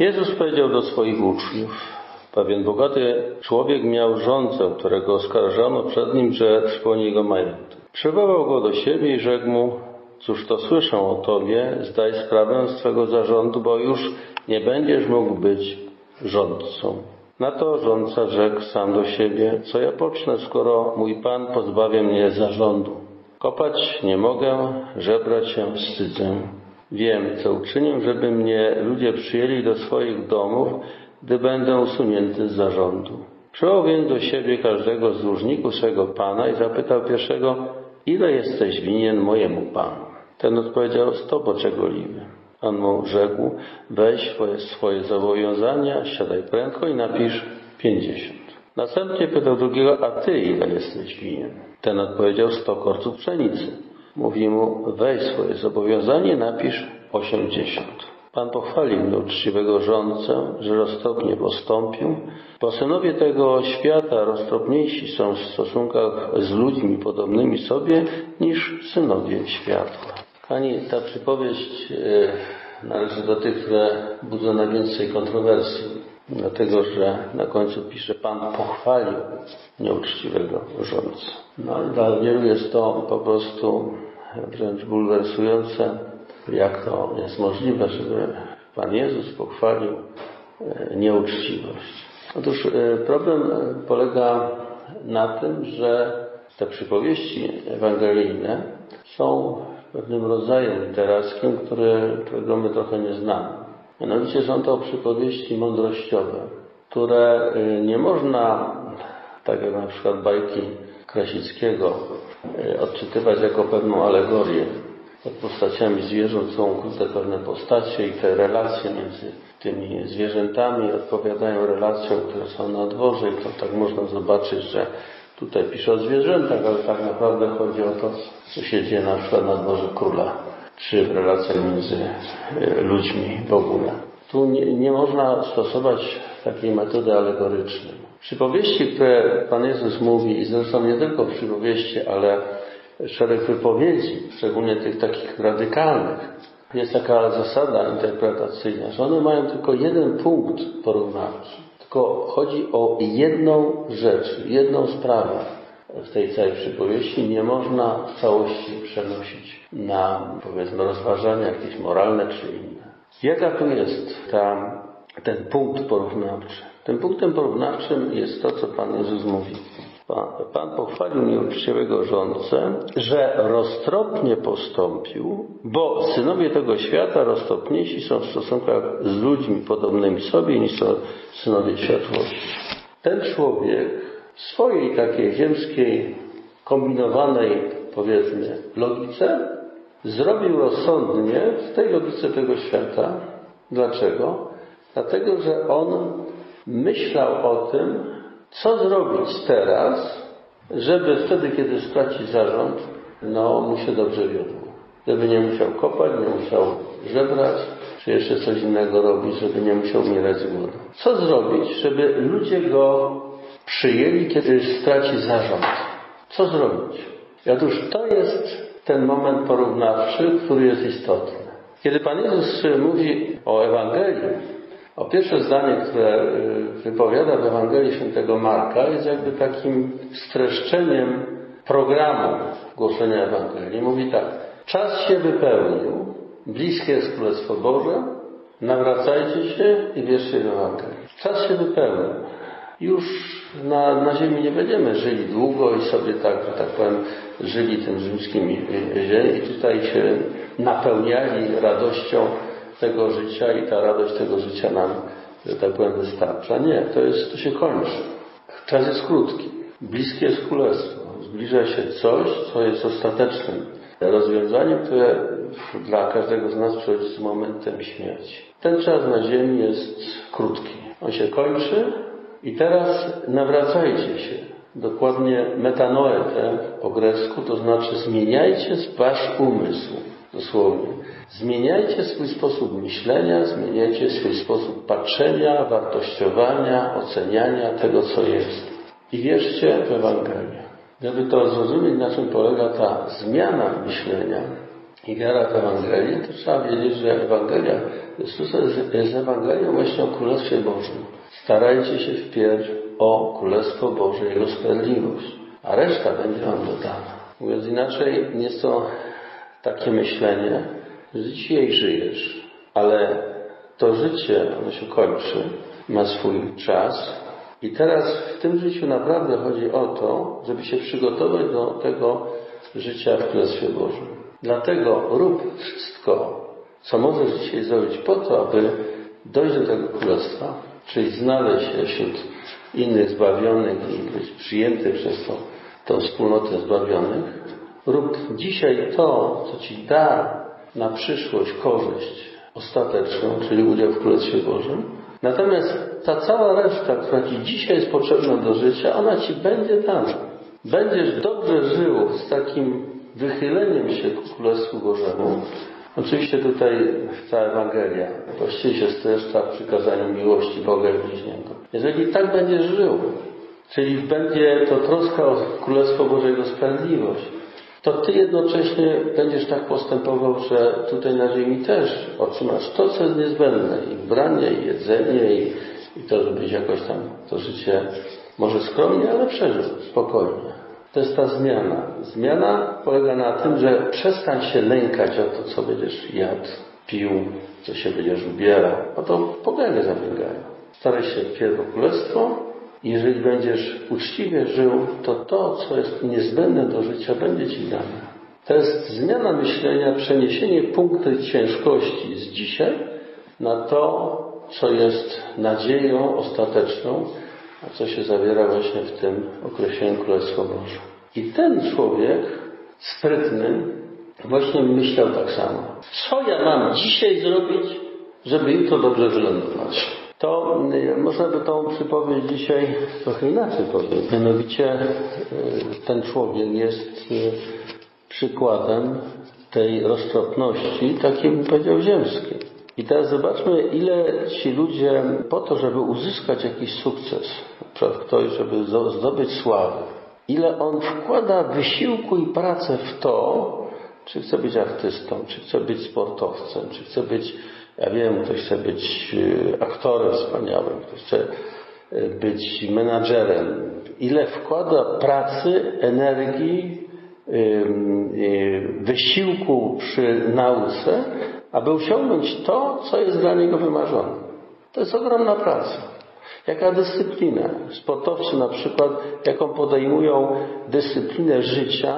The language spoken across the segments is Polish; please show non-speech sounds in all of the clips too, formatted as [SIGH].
Jezus powiedział do swoich uczniów, pewien bogaty człowiek miał rządcę, którego oskarżano przed nim, że trwoni jego majątek. Przywołał go do siebie i rzekł mu, cóż to słyszę o tobie, zdaj sprawę z twego zarządu, bo już nie będziesz mógł być rządcą. Na to rządca rzekł sam do siebie, co ja pocznę, skoro mój Pan pozbawia mnie zarządu. Kopać nie mogę, żebrać się wstydzę. Wiem, co uczynię, żeby mnie ludzie przyjęli do swoich domów, gdy będę usunięty z zarządu. Przyjął więc do siebie każdego z dłużników swego Pana i zapytał pierwszego, ile jesteś winien mojemu Panu? Ten odpowiedział, sto poczegoliwy. Pan mu rzekł, weź swoje, swoje zobowiązania, siadaj prędko i napisz pięćdziesiąt. Następnie pytał drugiego, a ty ile jesteś winien? Ten odpowiedział, sto korców pszenicy. Mówi mu, weź swoje zobowiązanie, napisz osiemdziesiąt. Pan pochwalił nieuczciwego rządcę, że roztropnie postąpił, bo synowie tego świata roztropniejsi są w stosunkach z ludźmi podobnymi sobie niż synowie światła. Pani, ta przypowieść e, należy do tych, które budzą najwięcej kontrowersji, dlatego że na końcu pisze Pan pochwalił nieuczciwego rządcę. No dla wielu jest to po prostu wręcz bulwersujące, jak to jest możliwe, żeby Pan Jezus pochwalił e, nieuczciwość. Otóż e, problem polega na tym, że te przypowieści ewangelijne są pewnym rodzajem literackim, którego my trochę nie znamy. Mianowicie są to przypowieści mądrościowe, które y, nie można, tak jak na przykład bajki Krasickiego, y, odczytywać jako pewną alegorię. Pod postaciami zwierząt są ukryte pewne postacie i te relacje między tymi zwierzętami odpowiadają relacjom, które są na dworze i to tak można zobaczyć, że Tutaj pisze o zwierzętach, ale tak naprawdę chodzi o to, co się dzieje na przykład na dworze króla, czy w relacjach między e, ludźmi w ogóle. Tu nie, nie można stosować takiej metody alegorycznej. Przypowieści, które Pan Jezus mówi, i zresztą nie tylko przypowieści, ale szereg wypowiedzi, szczególnie tych takich radykalnych, jest taka zasada interpretacyjna, że one mają tylko jeden punkt porównawczy. Tylko chodzi o jedną rzecz, jedną sprawę w tej całej przypowieści. Nie można w całości przenosić na, powiedzmy, rozważania jakieś moralne czy inne. Jaka tu jest ta, ten punkt porównawczy? Tym punktem porównawczym jest to, co Pan Jezus mówi. Pan, Pan pochwalił nieuczciwego rządcę, że roztropnie postąpił, bo synowie tego świata roztropniejsi są w stosunkach z ludźmi podobnymi sobie niż są synowie światłości. Ten człowiek swojej takiej ziemskiej, kombinowanej, powiedzmy, logice zrobił rozsądnie w tej logice tego świata. Dlaczego? Dlatego, że on myślał o tym, co zrobić teraz, żeby wtedy, kiedy straci zarząd, no mu się dobrze wiodło. Żeby nie musiał kopać, nie musiał żebrać, czy jeszcze coś innego robić, żeby nie musiał umierać z głodu. Co zrobić, żeby ludzie go przyjęli, kiedy straci zarząd? Co zrobić? Otóż to jest ten moment porównawczy, który jest istotny. Kiedy Pan Jezus mówi o Ewangelii, o pierwsze zdanie, które y, wypowiada w Ewangelii Świętego Marka, jest jakby takim streszczeniem programu głoszenia Ewangelii. Mówi tak, czas się wypełnił, bliskie jest Królestwo Boże, nawracajcie się i wierzcie w Ewangelię. Czas się wypełnił. Już na, na ziemi nie będziemy żyli długo i sobie tak, tak powiem, żyli tym rzymskim ziemi i tutaj się napełniali radością tego życia i ta radość tego życia nam, że tak powiem, wystarcza. Nie, to, jest, to się kończy. Czas jest krótki. Bliskie jest królestwo. Zbliża się coś, co jest ostatecznym rozwiązaniem, które dla każdego z nas przychodzi z momentem śmierci. Ten czas na ziemi jest krótki. On się kończy i teraz nawracajcie się. Dokładnie metanoete po grecku, to znaczy zmieniajcie wasz umysł. Dosłownie. Zmieniajcie swój sposób myślenia, zmieniajcie swój sposób patrzenia, wartościowania, oceniania tego, co jest. I wierzcie w Ewangelię. Żeby to zrozumieć, na czym polega ta zmiana myślenia, i wiara w Ewangelię, to trzeba wiedzieć, że Ewangelia Chrystusa jest Ewangelią właśnie o Królestwie Bożym. Starajcie się wpierw o Królestwo Boże, Jego sprawiedliwość, a reszta będzie Wam dodana. Mówiąc inaczej, jest to takie myślenie, że dzisiaj żyjesz, ale to życie, ono się kończy, ma swój czas i teraz w tym życiu naprawdę chodzi o to, żeby się przygotować do tego życia w Królestwie Bożym. Dlatego rób wszystko, co możesz dzisiaj zrobić po to, aby dojść do tego Królestwa, czyli znaleźć się wśród innych zbawionych i być przyjęty przez tą, tą wspólnotę zbawionych. Rób dzisiaj to, co Ci da na przyszłość korzyść ostateczną, czyli udział w Królestwie Bożym. Natomiast ta cała reszta, która Ci dzisiaj jest potrzebna do życia, ona Ci będzie dana. Będziesz dobrze żył z takim wychyleniem się ku Królestwu Bożemu. Oczywiście tutaj cała Ewangelia właściwie się streszcza w przykazaniu miłości Boga i bliźniego. Jeżeli tak będziesz żył, czyli będzie to troska o Królestwo Boże i Jego sprawiedliwość, to Ty jednocześnie będziesz tak postępował, że tutaj na ziemi też otrzymasz to, co jest niezbędne. I branie, i jedzenie, i, i to, żebyś jakoś tam to życie może skromnie, ale przeżył spokojnie. To jest ta zmiana. Zmiana polega na tym, że przestań się lękać o to, co będziesz jadł, pił, co się będziesz ubierał. O to pogany zabiegają. Staraj się wpierw o królestwo, jeżeli będziesz uczciwie żył, to to, co jest niezbędne do życia, będzie Ci dane. To jest zmiana myślenia, przeniesienie punktu ciężkości z dzisiaj na to, co jest nadzieją ostateczną, a co się zawiera właśnie w tym określeniu Królestwo Boże. I ten człowiek sprytny właśnie myślał tak samo. Co ja mam dzisiaj zrobić, żeby jutro dobrze wylądować? To y, można by tą przypowieść dzisiaj trochę inaczej powiedzieć. Mianowicie y, ten człowiek jest y, przykładem tej roztropności, takiej bym powiedział ziemskiej. I teraz zobaczmy, ile ci ludzie po to, żeby uzyskać jakiś sukces, ktoś, żeby zdobyć sławę, ile on wkłada wysiłku i pracę w to, czy chce być artystą, czy chce być sportowcem, czy chce być, ja wiem, ktoś chce być e, aktorem wspaniałym, ktoś chce e, być menadżerem. Ile wkłada pracy, energii, wysiłku przy nauce, aby osiągnąć to, co jest dla niego wymarzone. To jest ogromna praca. Jaka dyscyplina? Sportowcy na przykład, jaką podejmują dyscyplinę życia,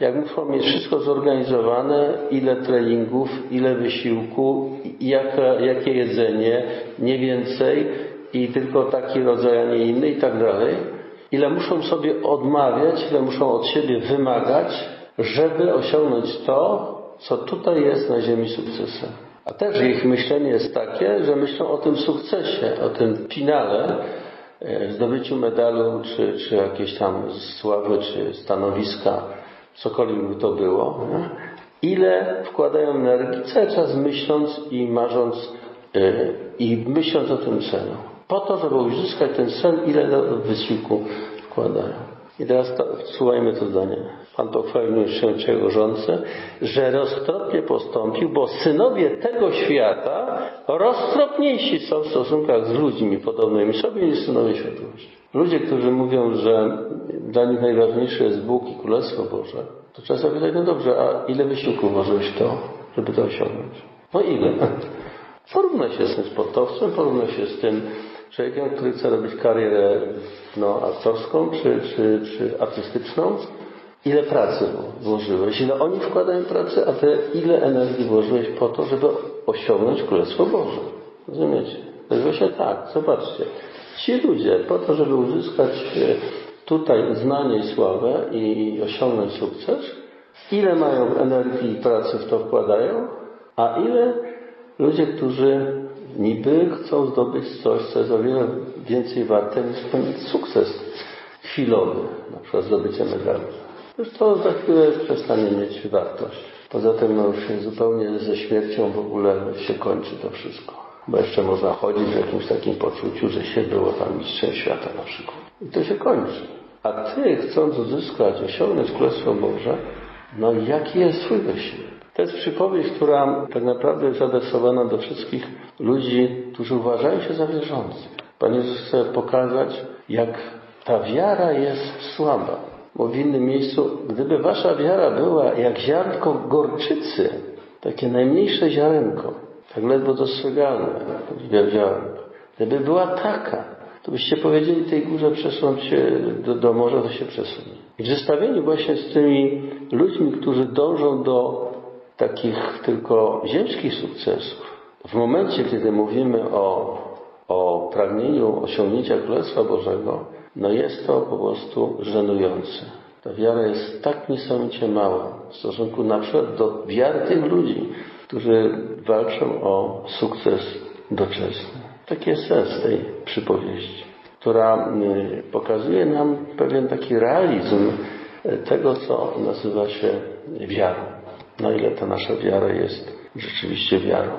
jak muszą mieć wszystko zorganizowane, ile treningów, ile wysiłku, jaka, jakie jedzenie, nie więcej i tylko taki rodzaj, a nie inny i tak dalej. Ile muszą sobie odmawiać, ile muszą od siebie wymagać, żeby osiągnąć to, co tutaj jest na ziemi sukcesem. A też ich myślenie jest takie, że myślą o tym sukcesie, o tym finale, e, zdobyciu medalu, czy, czy jakieś tam sławy, czy stanowiska, cokolwiek by to było. Nie? Ile wkładają energii, cały czas myśląc i marząc yy, i myśląc o tym celu. Po to, żeby uzyskać ten cel, ile wysiłku wkładają. I teraz to, słuchajmy to zdanie. Pan pochwalił szczęściego rządcę, że roztropnie postąpił, bo synowie tego świata roztropniejsi są w stosunkach z ludźmi podobnymi sobie niż synowie światłości. Ludzie, którzy mówią, że dla nich najważniejszy jest Bóg i Królestwo Boże, to trzeba sobie powiedzieć, no dobrze, a ile wysiłku włożyłeś to, żeby to osiągnąć? No ile? [LAUGHS] Porównaj się z tym sportowcem, porównaj się z tym człowiekiem, który chce robić karierę no, aktorską czy, czy, czy artystyczną, ile pracy włożyłeś, ile oni wkładają pracę, a ty ile energii włożyłeś po to, żeby osiągnąć Królestwo Boże. Rozumiecie? To jest właśnie tak, zobaczcie. Ci ludzie po to, żeby uzyskać e, tutaj znanie i sławę i osiągnąć sukces, ile mają energii i pracy w to wkładają, a ile ludzie, którzy niby chcą zdobyć coś, co jest o wiele więcej warte niż ten sukces chwilowy, na przykład zdobycie medalu. Już to za chwilę przestanie mieć wartość. Poza tym no już zupełnie ze śmiercią w ogóle się kończy to wszystko. Bo jeszcze można chodzić w jakimś takim poczuciu, że się było tam mistrzem świata na przykład. I to się kończy. A ty, chcąc uzyskać, osiągnąć Królestwo Boże, No jaki jest swój wysiłek? To jest przypowieść, która tak naprawdę jest adresowana do wszystkich ludzi, którzy uważają się za wierzących. Pan Jezus chce pokazać, jak ta wiara jest słaba. Bo w innym miejscu, gdyby wasza wiara była jak ziarnko gorczycy, takie najmniejsze ziarenko, tak ledwo dostrzegalne, ziarenko, gdyby była taka, to byście powiedzieli tej górze przesunąć się do, do morza, to się przesunie. I w zestawieniu właśnie z tymi ludźmi, którzy dążą do takich tylko ziemskich sukcesów, w momencie, kiedy mówimy o, o pragnieniu osiągnięcia Królestwa Bożego, no jest to po prostu żenujące. Ta wiara jest tak niesamowicie mała w stosunku na przykład do wiary tych ludzi, którzy walczą o sukces doczesny. Taki jest sens tej przypowieści, która y, pokazuje nam pewien taki realizm tego, co nazywa się wiarą. Na ile ta nasza wiara jest rzeczywiście wiarą.